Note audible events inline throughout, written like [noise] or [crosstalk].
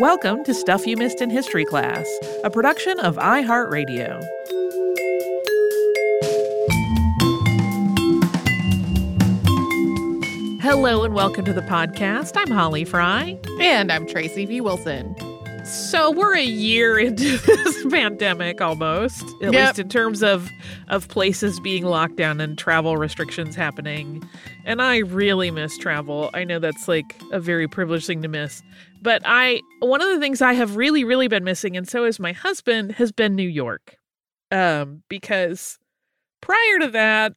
Welcome to Stuff You Missed in History Class, a production of iHeartRadio. Hello and welcome to the podcast. I'm Holly Fry. And I'm Tracy V. Wilson. So we're a year into [laughs] this pandemic almost, at Yep. least in terms of of places being locked down and travel restrictions happening. And I really miss travel. I know that's like a very privileged thing to miss. But I one of the things I have really really been missing and so has my husband has been New York. Um because prior to that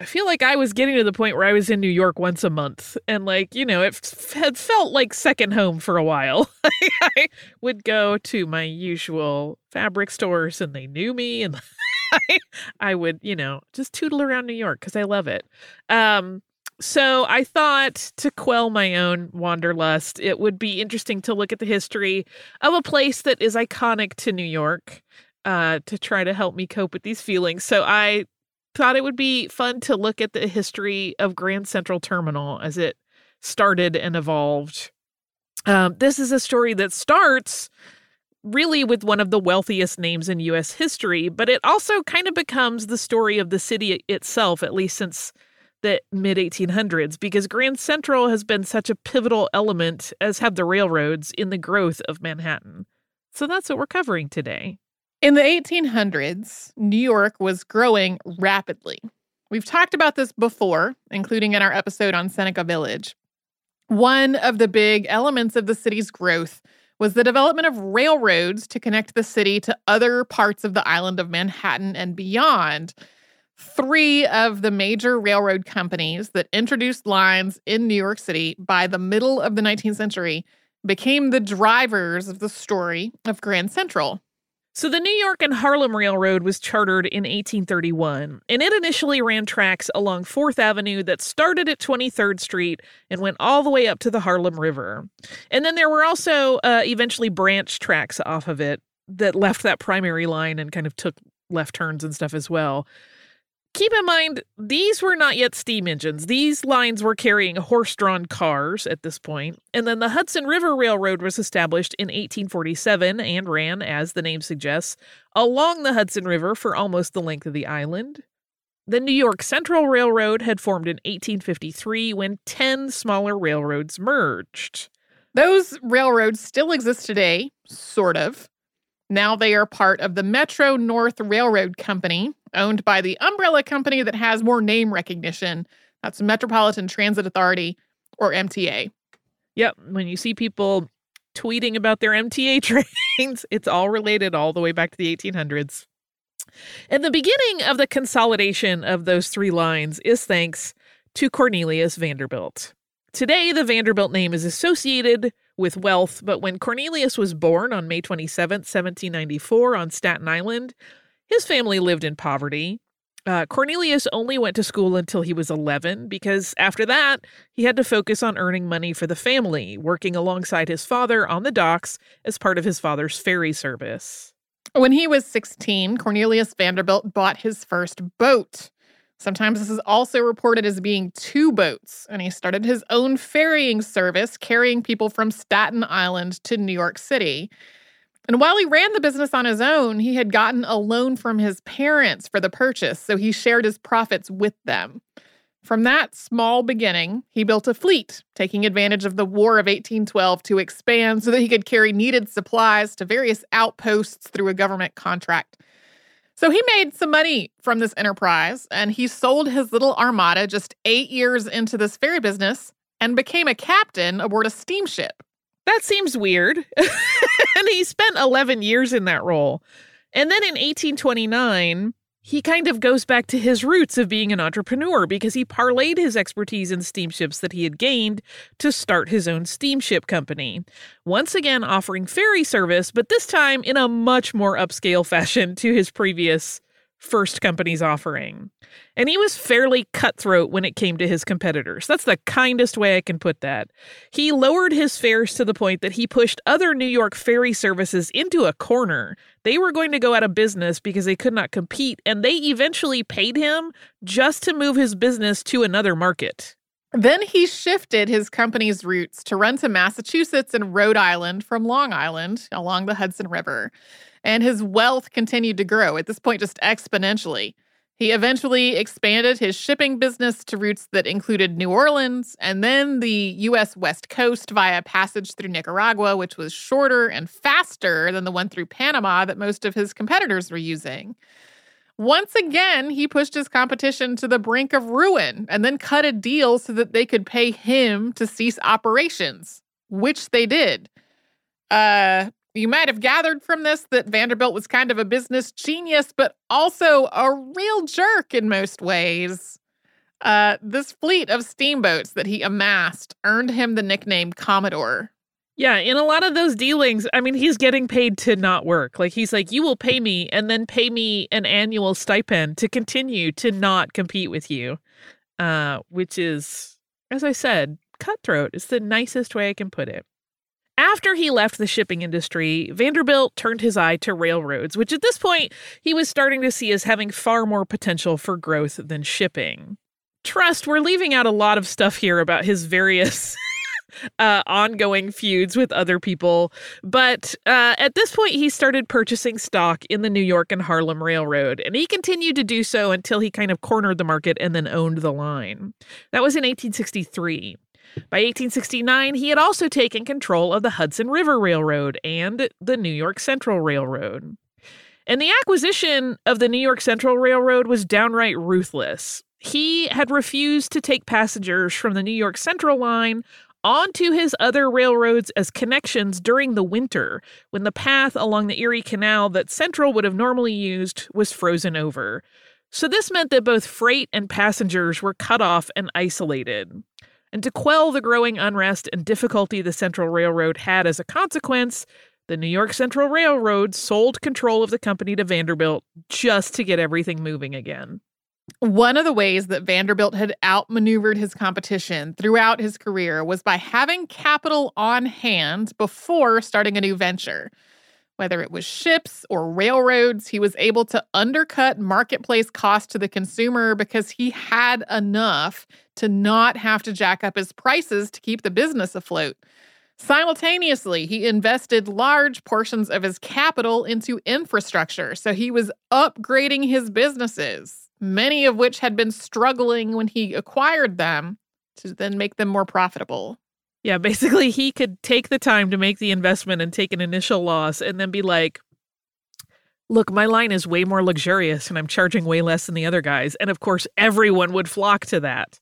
I feel like I was getting to the point where I was in New York once a month, and like you know, it had felt like second home for a while. [laughs] I would go to my usual fabric stores, and they knew me, and [laughs] I, I would you know just tootle around New York because I love it. Um, so I thought to quell my own wanderlust, it would be interesting to look at the history of a place that is iconic to New York. Uh, to try to help me cope with these feelings. So I thought it would be fun to look at the history of Grand Central Terminal as it started and evolved. Um, this is a story that starts really with one of the wealthiest names in U.S. history, but it also kind of becomes the story of the city itself, at least since the mid 1800s, because Grand Central has been such a pivotal element, as have the railroads, in the growth of Manhattan. So that's what we're covering today. In the 1800s, New York was growing rapidly. We've talked about this before, including in our episode on Seneca Village. One of the big elements of the city's growth was the development of railroads to connect the city to other parts of the island of Manhattan and beyond. Three of the major railroad companies that introduced lines in New York City by the middle of the 19th century became the drivers of the story of Grand Central. So the New York and Harlem Railroad was chartered in 1831, and it initially ran tracks along 4th Avenue that started at 23rd Street and went all the way up to the Harlem River. And then there were also uh, eventually branch tracks off of it that left that primary line and kind of took left turns and stuff as well. Keep in mind, these were not yet steam engines. These lines were carrying horse drawn cars at this point. And then the Hudson River Railroad was established in 1847 and ran, as the name suggests, along the Hudson River for almost the length of the island. The New York Central Railroad had formed in 1853 when 10 smaller railroads merged. Those railroads still exist today, sort of. Now they are part of the Metro North Railroad Company, owned by the umbrella company that has more name recognition. That's Metropolitan Transit Authority, or MTA. Yep, when you see people tweeting about their MTA [laughs] trains, it's all related all the way back to the 1800s. And the beginning of the consolidation of those three lines is thanks to Cornelius Vanderbilt. Today, the Vanderbilt name is associated with wealth, but when Cornelius was born on May 27, 1794, on Staten Island, his family lived in poverty. Uh, Cornelius only went to school until he was 11 because after that, he had to focus on earning money for the family, working alongside his father on the docks as part of his father's ferry service. When he was 16, Cornelius Vanderbilt bought his first boat. Sometimes this is also reported as being two boats, and he started his own ferrying service carrying people from Staten Island to New York City. And while he ran the business on his own, he had gotten a loan from his parents for the purchase, so he shared his profits with them. From that small beginning, he built a fleet, taking advantage of the War of 1812 to expand so that he could carry needed supplies to various outposts through a government contract. So he made some money from this enterprise and he sold his little armada just eight years into this ferry business and became a captain aboard a steamship. That seems weird. [laughs] and [laughs] he spent 11 years in that role. And then in 1829, he kind of goes back to his roots of being an entrepreneur because he parlayed his expertise in steamships that he had gained to start his own steamship company. Once again, offering ferry service, but this time in a much more upscale fashion to his previous first company's offering. And he was fairly cutthroat when it came to his competitors. That's the kindest way I can put that. He lowered his fares to the point that he pushed other New York ferry services into a corner. They were going to go out of business because they could not compete, and they eventually paid him just to move his business to another market. Then he shifted his company's routes to run to Massachusetts and Rhode Island from Long Island along the Hudson River. And his wealth continued to grow, at this point, just exponentially. He eventually expanded his shipping business to routes that included New Orleans and then the U.S. West Coast via passage through Nicaragua, which was shorter and faster than the one through Panama that most of his competitors were using. Once again, he pushed his competition to the brink of ruin and then cut a deal so that they could pay him to cease operations, which they did. Uh, you might have gathered from this that Vanderbilt was kind of a business genius, but also a real jerk in most ways. Uh, this fleet of steamboats that he amassed earned him the nickname Commodore. Yeah, in a lot of those dealings, I mean, he's getting paid to not work. Like, he's like, you will pay me and then pay me an annual stipend to continue to not compete with you, uh, which is, as I said, cutthroat. It's the nicest way I can put it. After he left the shipping industry, Vanderbilt turned his eye to railroads, which at this point he was starting to see as having far more potential for growth than shipping. Trust, we're leaving out a lot of stuff here about his various [laughs] uh, ongoing feuds with other people. But uh, at this point, he started purchasing stock in the New York and Harlem Railroad, and he continued to do so until he kind of cornered the market and then owned the line. That was in 1863. By 1869, he had also taken control of the Hudson River Railroad and the New York Central Railroad. And the acquisition of the New York Central Railroad was downright ruthless. He had refused to take passengers from the New York Central line onto his other railroads as connections during the winter when the path along the Erie Canal that Central would have normally used was frozen over. So this meant that both freight and passengers were cut off and isolated. And to quell the growing unrest and difficulty the Central Railroad had as a consequence, the New York Central Railroad sold control of the company to Vanderbilt just to get everything moving again. One of the ways that Vanderbilt had outmaneuvered his competition throughout his career was by having capital on hand before starting a new venture. Whether it was ships or railroads, he was able to undercut marketplace cost to the consumer because he had enough to not have to jack up his prices to keep the business afloat. Simultaneously, he invested large portions of his capital into infrastructure, so he was upgrading his businesses many of which had been struggling when he acquired them to then make them more profitable. Yeah, basically, he could take the time to make the investment and take an initial loss and then be like, look, my line is way more luxurious and I'm charging way less than the other guys. And of course, everyone would flock to that.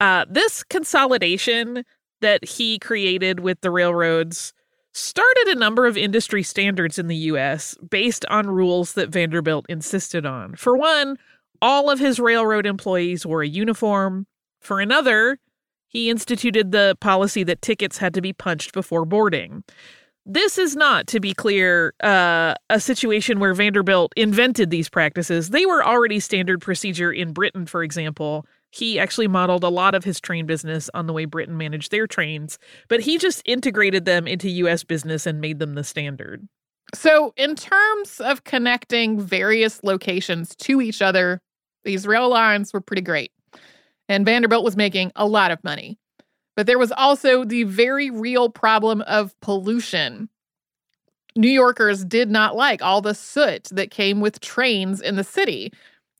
Uh, this consolidation that he created with the railroads started a number of industry standards in the US based on rules that Vanderbilt insisted on. For one, all of his railroad employees wore a uniform. For another, he instituted the policy that tickets had to be punched before boarding. This is not, to be clear, uh, a situation where Vanderbilt invented these practices. They were already standard procedure in Britain, for example. He actually modeled a lot of his train business on the way Britain managed their trains, but he just integrated them into US business and made them the standard. So, in terms of connecting various locations to each other these rail lines were pretty great, and Vanderbilt was making a lot of money. But there was also the very real problem of pollution. New Yorkers did not like all the soot that came with trains in the city.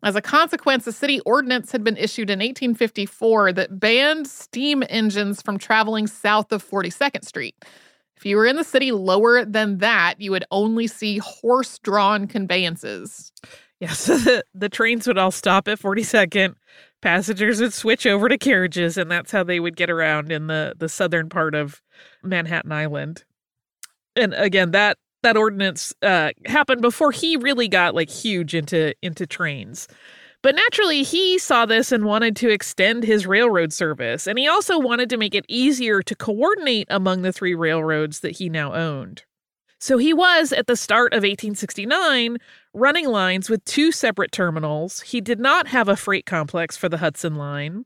As a consequence, a city ordinance had been issued in 1854 that banned steam engines from traveling south of 42nd Street. If you were in the city lower than that, you would only see horse drawn conveyances. Yes, the, [laughs] the trains would all stop at 42nd. Passengers would switch over to carriages, and that's how they would get around in the, the southern part of Manhattan Island. And again, that that ordinance uh, happened before he really got like huge into into trains. But naturally, he saw this and wanted to extend his railroad service, and he also wanted to make it easier to coordinate among the three railroads that he now owned. So he was, at the start of 1869, running lines with two separate terminals. He did not have a freight complex for the Hudson Line.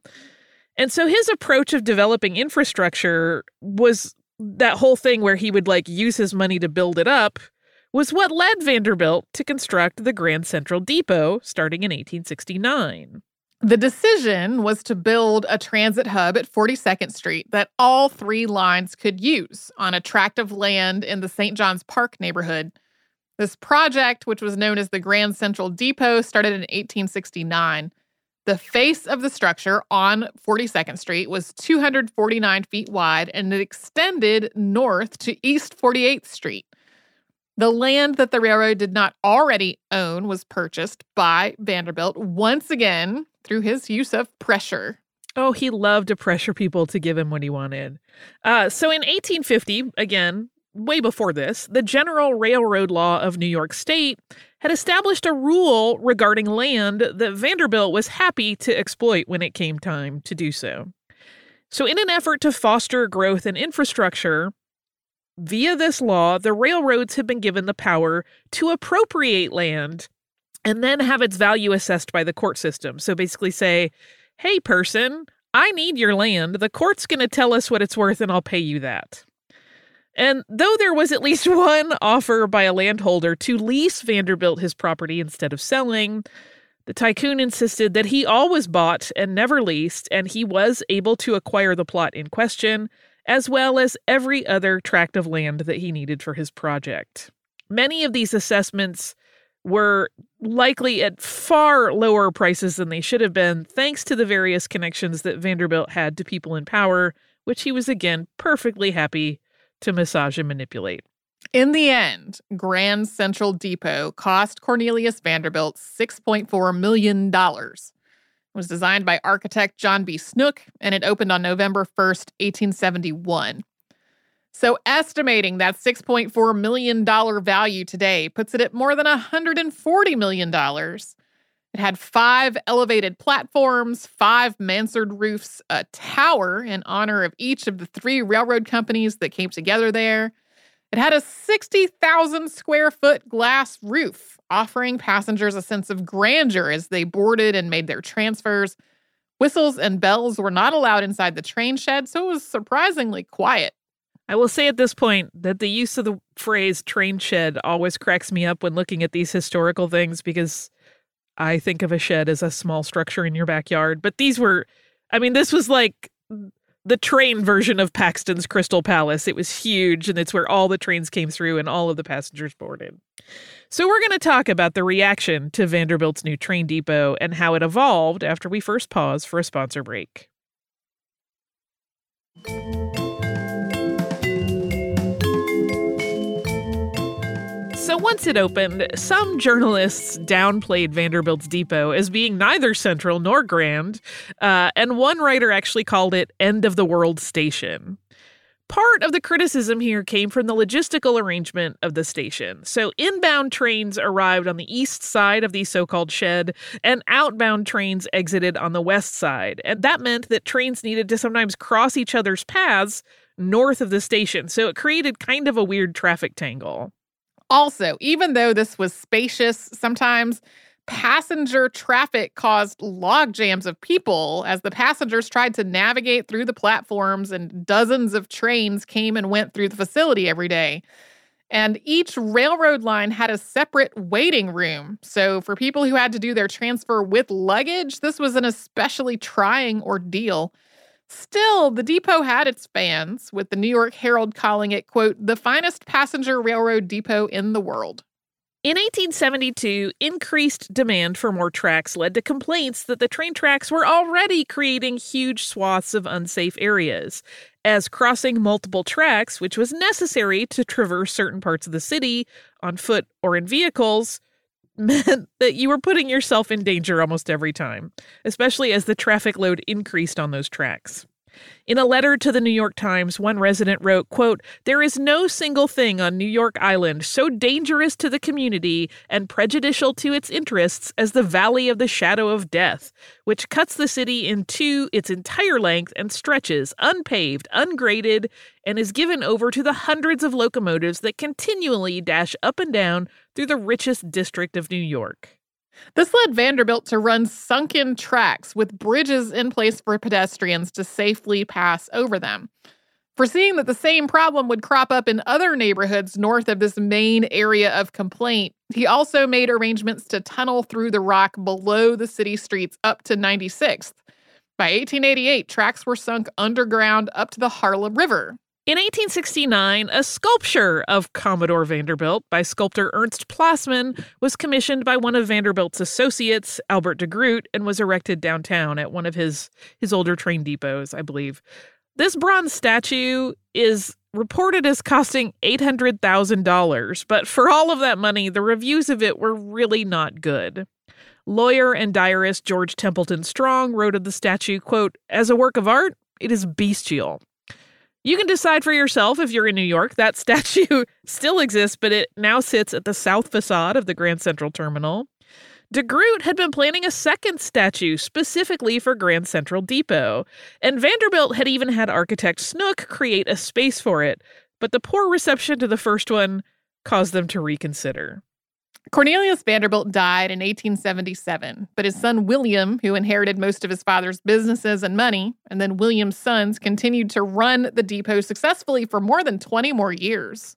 And so his approach of developing infrastructure was that whole thing where he would like use his money to build it up was what led Vanderbilt to construct the Grand Central Depot starting in 1869. The decision was to build a transit hub at 42nd Street that all three lines could use on a tract of land in the St. John's Park neighborhood. This project, which was known as the Grand Central Depot, started in 1869. The face of the structure on 42nd Street was 249 feet wide and it extended north to East 48th Street. The land that the railroad did not already own was purchased by Vanderbilt once again through his use of pressure. Oh, he loved to pressure people to give him what he wanted. Uh, so in 1850, again, way before this, the General Railroad Law of New York State had established a rule regarding land that Vanderbilt was happy to exploit when it came time to do so. So, in an effort to foster growth and infrastructure, via this law, the railroads have been given the power to appropriate land and then have its value assessed by the court system. So basically say, hey, person, I need your land. The court's going to tell us what it's worth and I'll pay you that. And though there was at least [laughs] one offer by a landholder to lease Vanderbilt his property instead of selling, the tycoon insisted that he always bought and never leased, and he was able to acquire the plot in question, as well as every other tract of land that he needed for his project. Many of these assessments were likely at far lower prices than they should have been, thanks to the various connections that Vanderbilt had to people in power, which he was again perfectly happy to massage and manipulate. In the end, Grand Central Depot cost Cornelius Vanderbilt $6.4 million. It was designed by architect John B. Snook, and it opened on November 1st, 1871. So, estimating that $6.4 million value today puts it at more than $140 million. It had five elevated platforms, five mansard roofs, a tower in honor of each of the three railroad companies that came together there. It had a 60,000 square foot glass roof, offering passengers a sense of grandeur as they boarded and made their transfers. Whistles and bells were not allowed inside the train shed, so it was surprisingly quiet. I will say at this point that the use of the phrase train shed always cracks me up when looking at these historical things because I think of a shed as a small structure in your backyard. But these were, I mean, this was like the train version of Paxton's Crystal Palace. It was huge and it's where all the trains came through and all of the passengers boarded. So, we're going to talk about the reaction to Vanderbilt's new train depot and how it evolved after we first pause for a sponsor break. Once it opened, some journalists downplayed Vanderbilt's depot as being neither central nor grand, uh, and one writer actually called it end of the world station. Part of the criticism here came from the logistical arrangement of the station. So, inbound trains arrived on the east side of the so called shed, and outbound trains exited on the west side. And that meant that trains needed to sometimes cross each other's paths north of the station. So, it created kind of a weird traffic tangle. Also, even though this was spacious, sometimes passenger traffic caused log jams of people as the passengers tried to navigate through the platforms and dozens of trains came and went through the facility every day. And each railroad line had a separate waiting room. So, for people who had to do their transfer with luggage, this was an especially trying ordeal. Still, the depot had its fans, with the New York Herald calling it, quote, the finest passenger railroad depot in the world. In 1872, increased demand for more tracks led to complaints that the train tracks were already creating huge swaths of unsafe areas, as crossing multiple tracks, which was necessary to traverse certain parts of the city on foot or in vehicles, [laughs] meant that you were putting yourself in danger almost every time, especially as the traffic load increased on those tracks. In a letter to the New York Times, one resident wrote, quote, "There is no single thing on New York Island so dangerous to the community and prejudicial to its interests as the Valley of the Shadow of Death, which cuts the city in two its entire length and stretches unpaved, ungraded, and is given over to the hundreds of locomotives that continually dash up and down through the richest district of New York." This led Vanderbilt to run sunken tracks with bridges in place for pedestrians to safely pass over them. Foreseeing that the same problem would crop up in other neighborhoods north of this main area of complaint, he also made arrangements to tunnel through the rock below the city streets up to 96th. By 1888, tracks were sunk underground up to the Harlem River. In 1869, a sculpture of Commodore Vanderbilt by sculptor Ernst Plassmann was commissioned by one of Vanderbilt's associates, Albert de Groot, and was erected downtown at one of his, his older train depots, I believe. This bronze statue is reported as costing $800,000, but for all of that money, the reviews of it were really not good. Lawyer and diarist George Templeton Strong wrote of the statue, quote, as a work of art, it is bestial. You can decide for yourself if you're in New York. That [laughs] statue still exists, but it now sits at the south facade of the Grand Central Terminal. De Groot had been planning a second statue specifically for Grand Central Depot, and Vanderbilt had even had architect Snook create a space for it, but the poor reception to the first one caused them to reconsider. Cornelius Vanderbilt died in 1877, but his son William, who inherited most of his father's businesses and money, and then William's sons continued to run the depot successfully for more than 20 more years.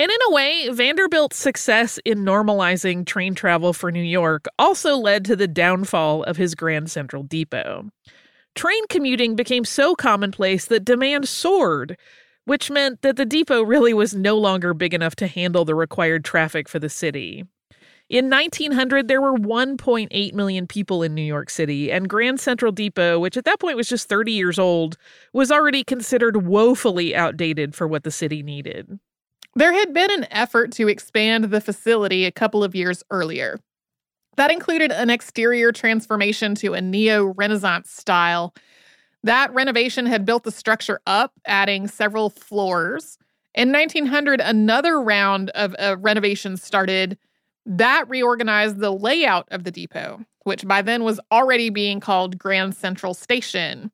And in a way, Vanderbilt's success in normalizing train travel for New York also led to the downfall of his Grand Central Depot. Train commuting became so commonplace that demand soared, which meant that the depot really was no longer big enough to handle the required traffic for the city. In 1900, there were 1.8 million people in New York City, and Grand Central Depot, which at that point was just 30 years old, was already considered woefully outdated for what the city needed. There had been an effort to expand the facility a couple of years earlier. That included an exterior transformation to a neo Renaissance style. That renovation had built the structure up, adding several floors. In 1900, another round of uh, renovations started. That reorganized the layout of the depot, which by then was already being called Grand Central Station.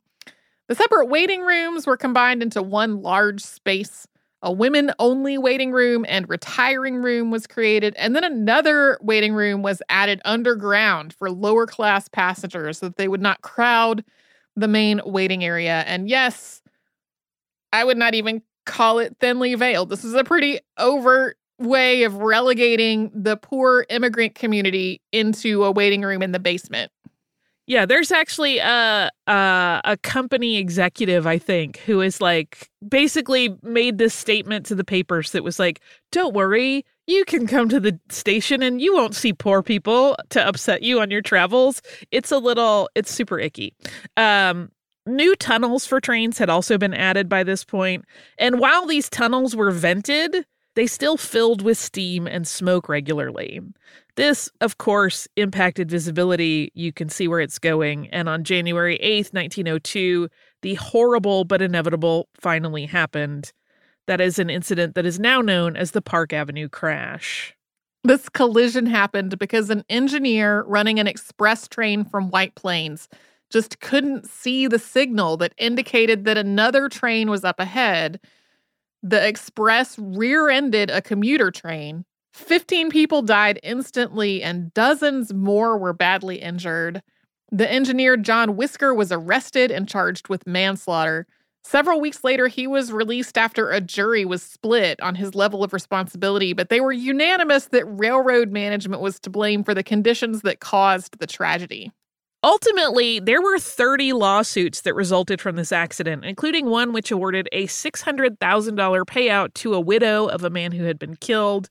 The separate waiting rooms were combined into one large space. A women only waiting room and retiring room was created, and then another waiting room was added underground for lower class passengers so that they would not crowd the main waiting area. And yes, I would not even call it thinly veiled. This is a pretty overt way of relegating the poor immigrant community into a waiting room in the basement. Yeah, there's actually a, a a company executive, I think, who is like basically made this statement to the papers that was like, "Don't worry, you can come to the station and you won't see poor people to upset you on your travels." It's a little, it's super icky. Um, new tunnels for trains had also been added by this point, and while these tunnels were vented, they still filled with steam and smoke regularly. This, of course, impacted visibility. You can see where it's going. And on January 8th, 1902, the horrible but inevitable finally happened. That is an incident that is now known as the Park Avenue crash. This collision happened because an engineer running an express train from White Plains just couldn't see the signal that indicated that another train was up ahead. The express rear ended a commuter train 15 people died instantly and dozens more were badly injured. The engineer John Wisker was arrested and charged with manslaughter. Several weeks later, he was released after a jury was split on his level of responsibility, but they were unanimous that railroad management was to blame for the conditions that caused the tragedy. Ultimately, there were 30 lawsuits that resulted from this accident, including one which awarded a $600,000 payout to a widow of a man who had been killed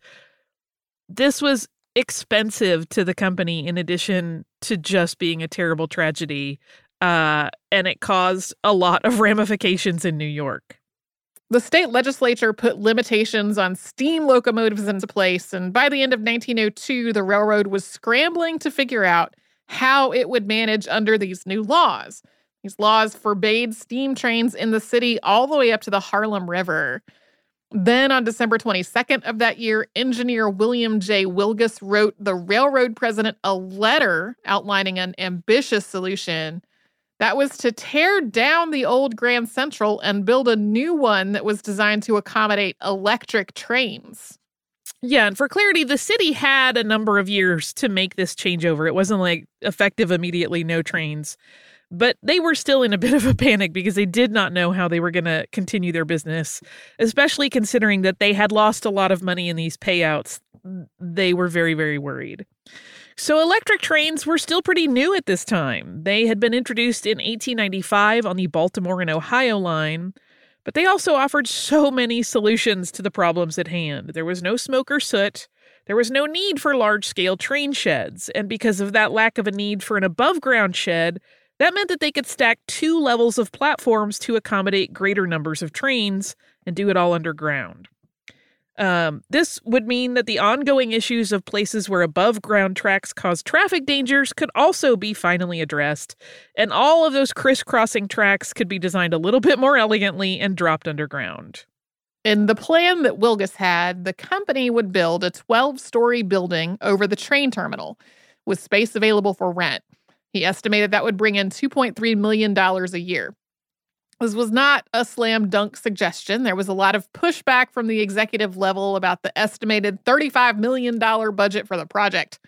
this was expensive to the company in addition to just being a terrible tragedy. Uh, and it caused a lot of [laughs] ramifications in New York. The state legislature put limitations on steam locomotives into place, and by the end of 1902, the railroad was scrambling to figure out how it would manage under these new laws. These laws forbade steam trains in the city all the way up to the Harlem River. Then on December 22nd of that year, engineer William J. Wilgus wrote the railroad president a letter outlining an ambitious solution that was to tear down the old Grand Central and build a new one that was designed to accommodate electric trains. Yeah, and for clarity, the city had a number of years to make this changeover. It wasn't like effective immediately, no trains. But they were still in a [laughs] bit of a panic because they did not know how they were going to continue their business, especially considering that they had lost a lot of money in these payouts. They were very, very worried. So, electric trains were still pretty new at this time. They had been introduced in 1895 on the Baltimore and Ohio line, but they also offered so many solutions to the problems at hand. There was no smoke or soot, there was no need for large scale train sheds, and because of that lack of a need for an above ground shed, that meant that they could stack two levels of platforms to accommodate greater numbers of trains and do it all underground. Um, this would mean that the ongoing issues of places where above ground tracks cause traffic dangers could also be finally addressed, and all of those crisscrossing tracks could be designed a little bit more elegantly and dropped underground. In the plan that Wilgus had, the company would build a 12 story building over the train terminal with space available for rent. He estimated that would bring in $2.3 million a year. This was not a slam dunk suggestion. There was a lot of pushback from the executive level about the estimated $35 million budget for the project.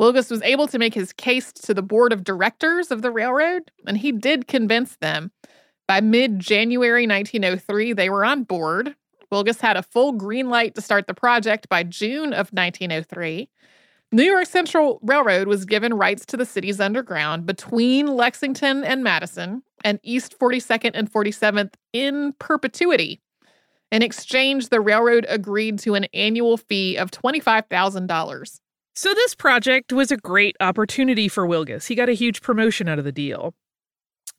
Wilgus was able to make his case to the board of directors of the railroad, and he did convince them. By mid January 1903, they were on board. Wilgus had a full green light to start the project by June of 1903. New York Central Railroad was given rights to the city's underground between Lexington and Madison and East 42nd and 47th in perpetuity. In exchange, the railroad agreed to an annual fee of $25,000. So, this project was a great opportunity for Wilgus. He got a huge promotion out of the deal.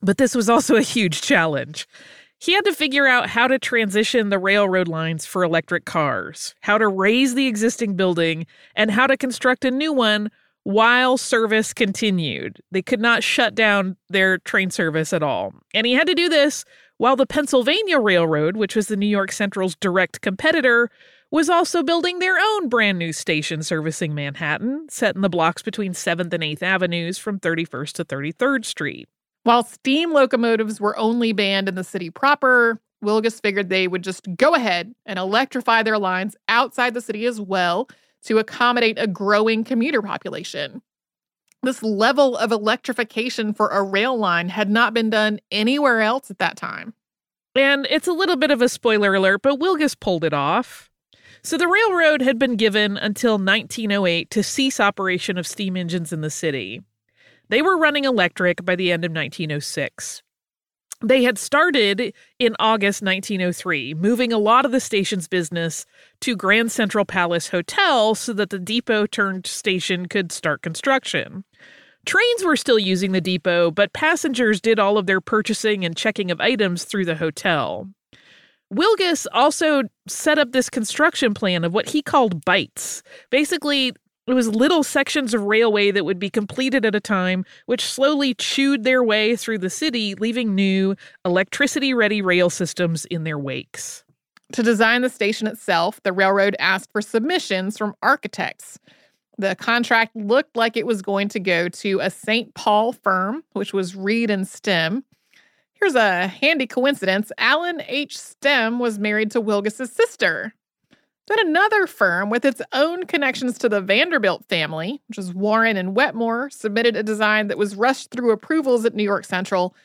But this was also a huge challenge. He had to figure out how to transition the railroad lines for electric cars, how to raise the existing building, and how to construct a new one while service continued. They could not shut down their train service at all. And he had to do this while the Pennsylvania Railroad, which was the New York Central's direct competitor, was also building their own brand new station servicing Manhattan, set in the blocks between 7th and 8th Avenues from 31st to 33rd Street. While steam locomotives were only banned in the city proper, Wilgus figured they would just go ahead and electrify their lines outside the city as well to accommodate a growing commuter population. This level of electrification for a rail line had not been done anywhere else at that time. And it's a little bit of a spoiler alert, but Wilgus pulled it off. So the railroad had been given until 1908 to cease operation of steam engines in the city. They were running electric by the end of 1906. They had started in August 1903, moving a lot of the station's business to Grand Central Palace Hotel so that the depot turned station could start construction. Trains were still using the depot, but passengers did all of their purchasing and checking of items through the hotel. Wilgus also set up this construction plan of what he called bites. Basically, it was little sections of railway that would be completed at a time, which slowly chewed their way through the city, leaving new, electricity ready rail systems in their wakes. To design the station itself, the railroad asked for submissions from architects. The contract looked like it was going to go to a St. Paul firm, which was Reed and Stem. Here's a handy coincidence Allen H. Stem was married to Wilgus's sister. Then another firm with its own connections to the Vanderbilt family, which is Warren and Wetmore, submitted a design that was rushed through approvals at New York Central.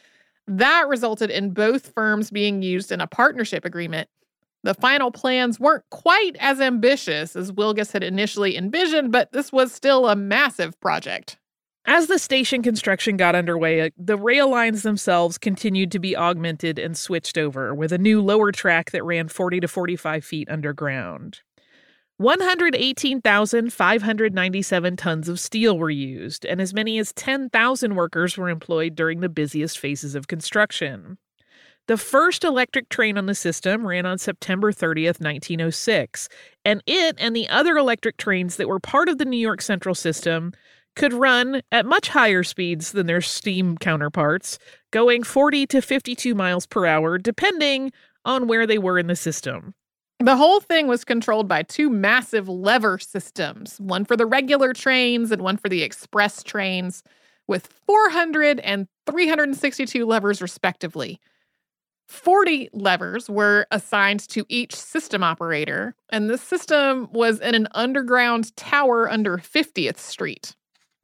That resulted in both firms being used in a partnership agreement. The final plans weren't quite as ambitious as Wilgus had initially envisioned, but this was still a massive project. As the station construction got underway, uh, the rail lines themselves continued to be augmented and switched over with a new lower track that ran 40 to 45 feet underground. 118,597 tons of steel were used, and as many as 10,000 workers were employed during the busiest phases of construction. The first electric train on the system ran on September 30th, 1906, and it and the other electric trains that were part of the New York Central system could run at much higher speeds than their steam counterparts, going 40 to 52 miles per hour, depending on where they were in the system. The whole thing was controlled by two massive lever systems, one for the regular trains and one for the express trains, with 400 and 362 levers, respectively. 40 levers were assigned to each system operator, and the system was in an underground tower under 50th Street.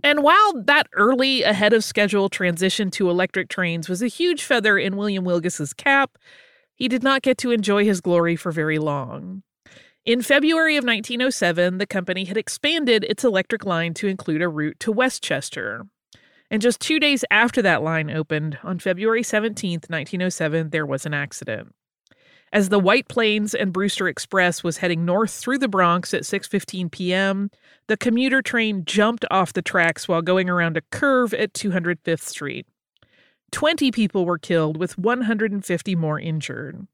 And while that early, ahead of schedule transition to electric trains was a huge feather in William Wilgus's cap, he did not get to enjoy his glory for very long. In February of 1907, the company had expanded its electric line to include a route to Westchester. And just two days after that line opened, on February 17, 1907, there was an accident. As the White Plains and Brewster Express was heading north through the Bronx at 6:15 p.m., the commuter train jumped off the tracks while going around a curve at 205th Street. 20 people were killed with 150 more injured.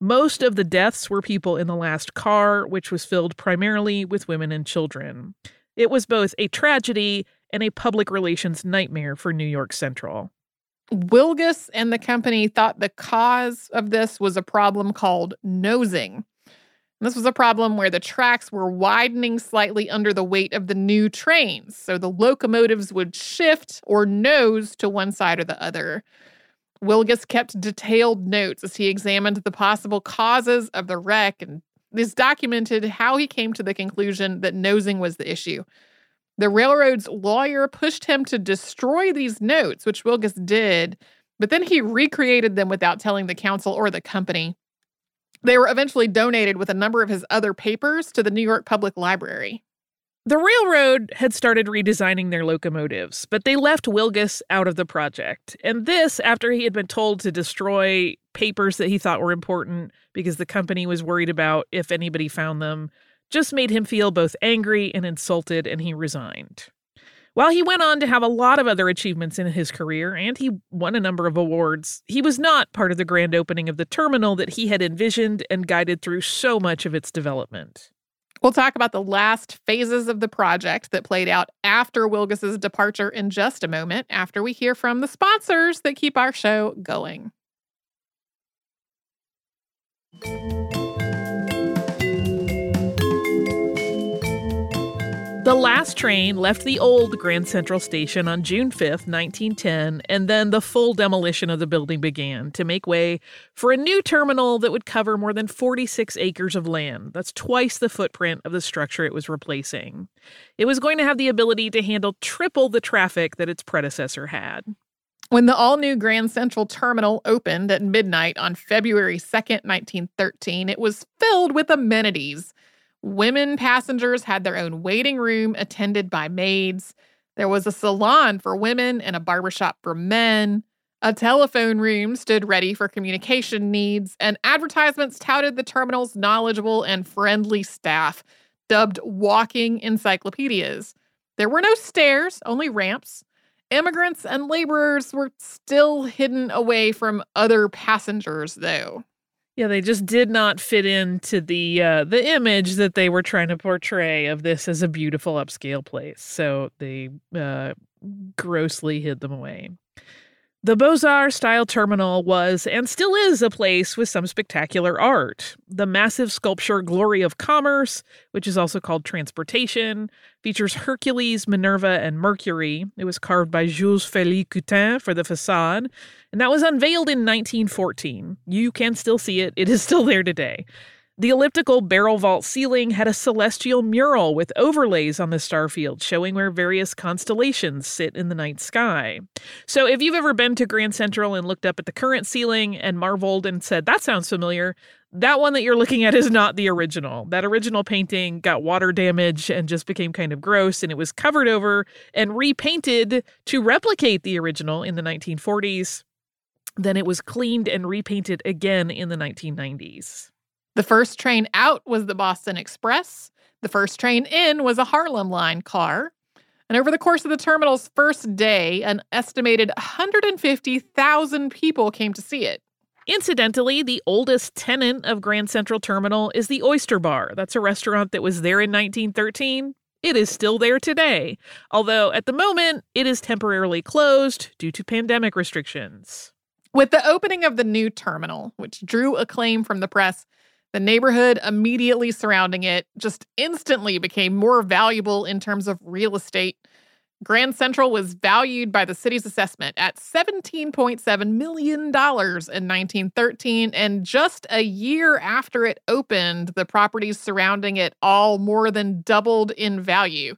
Most of the deaths were people in the last car, which was filled primarily with women and children. It was both a tragedy and a public relations nightmare for New York Central. Wilgus and the company thought the cause of this was a problem called nosing. And this was a problem where the tracks were widening slightly under the weight of the new trains, so the locomotives would shift or nose to one side or the other. Wilgus kept detailed notes as he examined the possible causes of the wreck, and this documented how he came to the conclusion that nosing was the issue. The railroad's lawyer pushed him to destroy these notes, which Wilgus did, but then he recreated them without telling the council or the company. They were eventually donated with a number of his other papers to the New York Public Library. The railroad had started redesigning their locomotives, but they left Wilgus out of the project. And this after he had been told to destroy papers that he thought were important because the company was worried about if anybody found them just made him feel both angry and insulted, and he resigned. While he went on to have a lot of other achievements in his career and he won a number of awards, he was not part of the grand opening of the terminal that he had envisioned and guided through so much of its development. We'll talk about the last phases of the project that played out after Wilgus's departure in just a moment, after we hear from the sponsors that keep our show going. The last train left the old Grand Central Station on June 5th, 1910, and then the full demolition of the building began to make way for a new terminal that would cover more than 46 acres of land. That's twice the footprint of the structure it was replacing. It was going to have the ability to handle triple the traffic that its predecessor had. When the all new Grand Central Terminal opened at midnight on February 2nd, 1913, it was filled with amenities. Women passengers had their own waiting room attended by maids. There was a salon for women and a barbershop for men. A telephone room stood ready for communication needs, and advertisements touted the terminal's knowledgeable and friendly staff, dubbed walking encyclopedias. There were no stairs, only ramps. Immigrants and laborers were still hidden away from other passengers, though. Yeah, they just did not fit into the uh, the image that they were trying to portray of this as a beautiful upscale place. So they uh, grossly hid them away. The Beaux Arts style terminal was and still is a place with some spectacular art. The massive sculpture Glory of Commerce, which is also called Transportation, features Hercules, Minerva, and Mercury. It was carved by Jules Félix Coutan for the facade, and that was unveiled in 1914. You can still see it, it is still there today. The elliptical barrel vault ceiling had a celestial mural with overlays on the starfield showing where various constellations sit in the night sky. So, if you've ever been to Grand Central and looked up at the current ceiling and marveled and said, that sounds familiar, that one that you're looking at is not the original. That original painting got water damage and just became kind of gross, and it was covered over and repainted to replicate the original in the 1940s. Then it was cleaned and repainted again in the 1990s. The first train out was the Boston Express. The first train in was a Harlem Line car. And over the course of the terminal's first day, an estimated 150,000 people came to see it. Incidentally, the oldest tenant of Grand Central Terminal is the Oyster Bar. That's a restaurant that was there in 1913. It is still there today, although at the moment it is temporarily closed due to pandemic restrictions. With the opening of the new terminal, which drew acclaim from the press, the neighborhood immediately surrounding it just instantly became more valuable in terms of real estate. Grand Central was valued by the city's assessment at $17.7 million in 1913. And just a year after it opened, the properties surrounding it all more than doubled in value.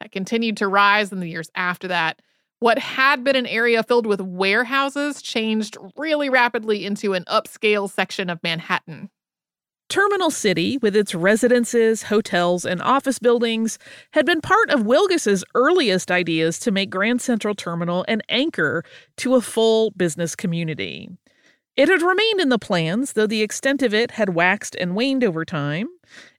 that continued to rise in the years after that. What had been an area filled with warehouses changed really rapidly into an upscale section of Manhattan. Terminal City, with its residences, hotels, and office buildings, had been part of Wilgus's earliest ideas to make Grand Central Terminal an anchor to a full business community. It had remained in the plans, though the extent of it had waxed and waned over time,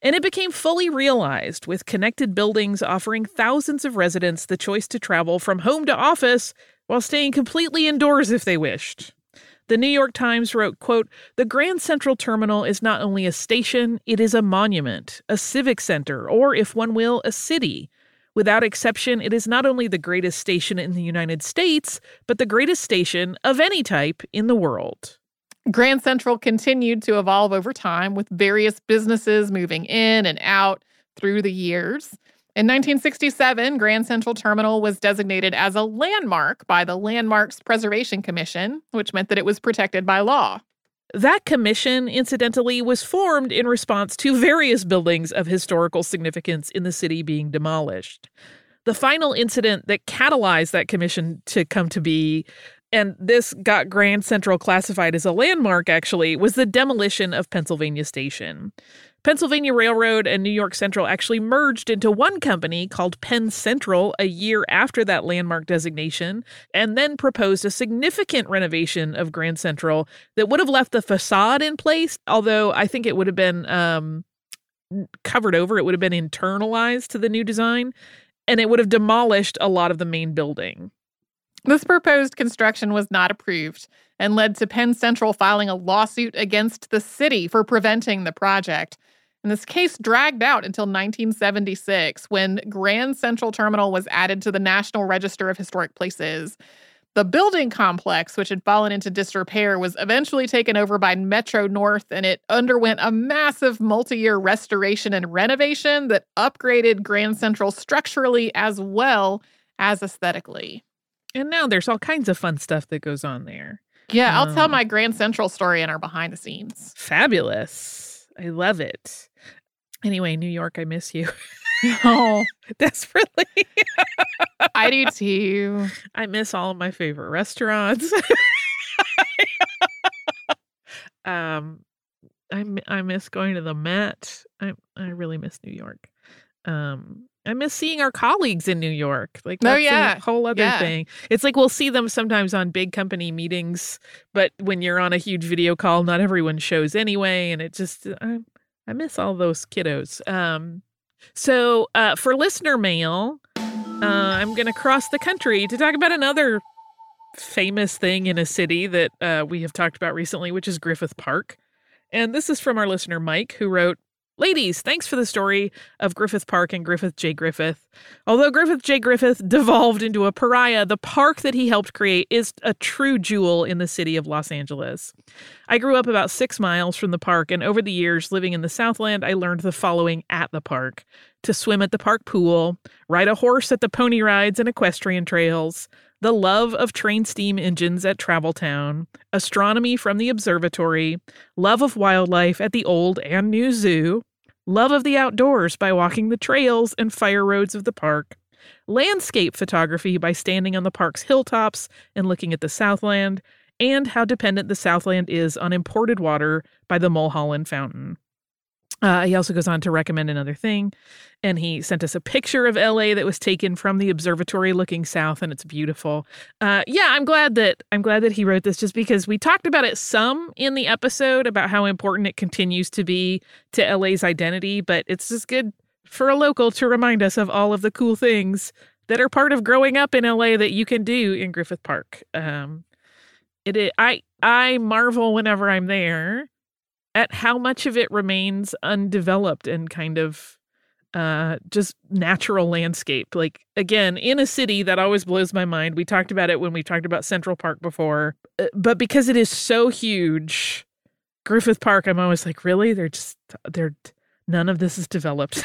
and it became fully realized with connected buildings offering thousands of residents the choice to travel from home to office while staying completely indoors if they wished. The New York Times wrote, quote, "The Grand Central Terminal is not only a station, it is a monument, a civic center, or if one will, a city. Without exception, it is not only the greatest station in the United States, but the greatest station of any type in the world." Grand Central continued to evolve over time with various businesses moving in and out through the years. In 1967, Grand Central Terminal was designated as a landmark by the Landmarks Preservation Commission, which meant that it was protected by law. That commission, incidentally, was formed in response to various buildings of historical significance in the city being demolished. The final incident that catalyzed that commission to come to be and this got Grand Central classified as a landmark, actually, was the demolition of Pennsylvania Station. Pennsylvania Railroad and New York Central actually merged into one company called Penn Central a year after that landmark designation, and then proposed a significant renovation of Grand Central that would have left the facade in place, although I think it would have been um, covered over, it would have been internalized to the new design, and it would have demolished a lot of the main building. This proposed construction was not approved and led to Penn Central filing a lawsuit against the city for preventing the project. And this case dragged out until 1976 when Grand Central Terminal was added to the National Register of Historic Places. The building complex, which had fallen into disrepair, was eventually taken over by Metro North and it underwent a massive multi year restoration and renovation that upgraded Grand Central structurally as well as aesthetically. And now there's all kinds of fun stuff that goes on there. Yeah, I'll um, tell my Grand Central story in our behind the scenes. Fabulous. I love it. Anyway, New York, I miss you. [laughs] oh, [laughs] desperately. [laughs] I do too. I miss all of my favorite restaurants. um, I I miss going to the Met. I I really miss New York. Um, I miss seeing our colleagues in New York. Like oh, that's oh, yeah. a whole other yeah. thing. It's like we'll see them sometimes on big company meetings, but when you're on a huge video call, not everyone shows anyway, and it just I, I miss all those kiddos. Um, so uh, for listener mail, uh, I'm going to cross the country to talk about another famous thing in a city that uh, we have talked about recently, which is Griffith Park. And this is from our listener Mike, who wrote. Ladies, thanks for the story of Griffith Park and Griffith J. Griffith. Although Griffith J. Griffith [laughs] devolved into a pariah, the park that he helped create is a true jewel in the city of Los Angeles. I grew up about six miles from the park, and over the years living in the Southland, I learned the following at the park to swim at the park pool, ride a horse at the pony rides and equestrian trails, the love of train steam engines at Travel Town, astronomy from the observatory, love of wildlife at the old and new zoo, love of the outdoors by walking the trails and fire roads of the park, landscape photography by standing on the park's hilltops and looking at the Southland, and how dependent the Southland is on imported water by the Mulholland Fountain. Uh, he also goes on to recommend another thing, and he sent us a picture of LA that was taken from the observatory looking south, and it's beautiful. Uh, yeah, I'm glad that I'm glad that he wrote this, just because we talked about it some in the episode about how important it continues to be to LA's identity, but it's just good for a local to remind us of all of the cool things that are part of growing up in LA that you can do in Griffith Park. Um, it, I I marvel whenever I'm there at how much of it remains undeveloped and kind of uh just natural landscape like again in a city that always blows my mind. We talked about it when we talked about central park before uh, but because it is so huge griffith park i'm always like really? They're just they're none of this is developed.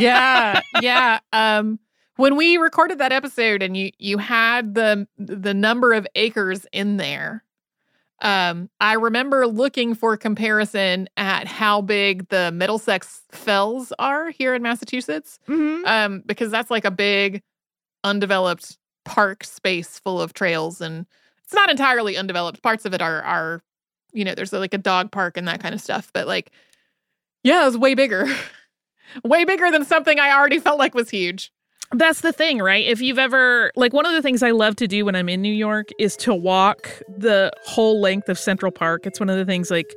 Yeah yeah [laughs] um when we recorded that episode and you you had the the number of acres in there Um, I remember looking for comparison at how big the Middlesex Fells are here in Massachusetts, Mm-hmm. um, because that's like a big, undeveloped park space full of trails, and it's not entirely undeveloped. Parts of it are are, you know, there's like a dog park and that kind of stuff, but like, yeah, it was way bigger, [laughs] way bigger than something I already felt like was huge. That's the thing, right? If you've ever, like, one of the things I love to do when I'm in New York is to walk the whole length of Central Park. It's one of the things, like,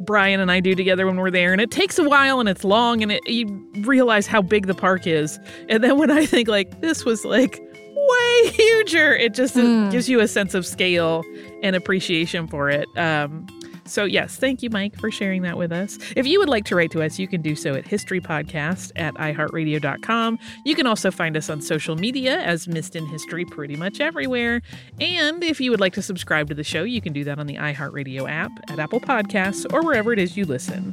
Brian and I do together when we're there. And it takes a while and it's long and it, you realize how big the park is. And then when I think, like, this was, like, way huger, it just Mm. gives you a sense of scale and appreciation for it. Um, so, yes, thank you, Mike, for sharing that with us. If you would like to write to us, you can do so at historypodcast at iheartradio.com. You can also find us on social media as Missed in History pretty much everywhere. And if you would like to subscribe to the show, you can do that on the iHeartRadio app, at Apple Podcasts, or wherever it is you listen.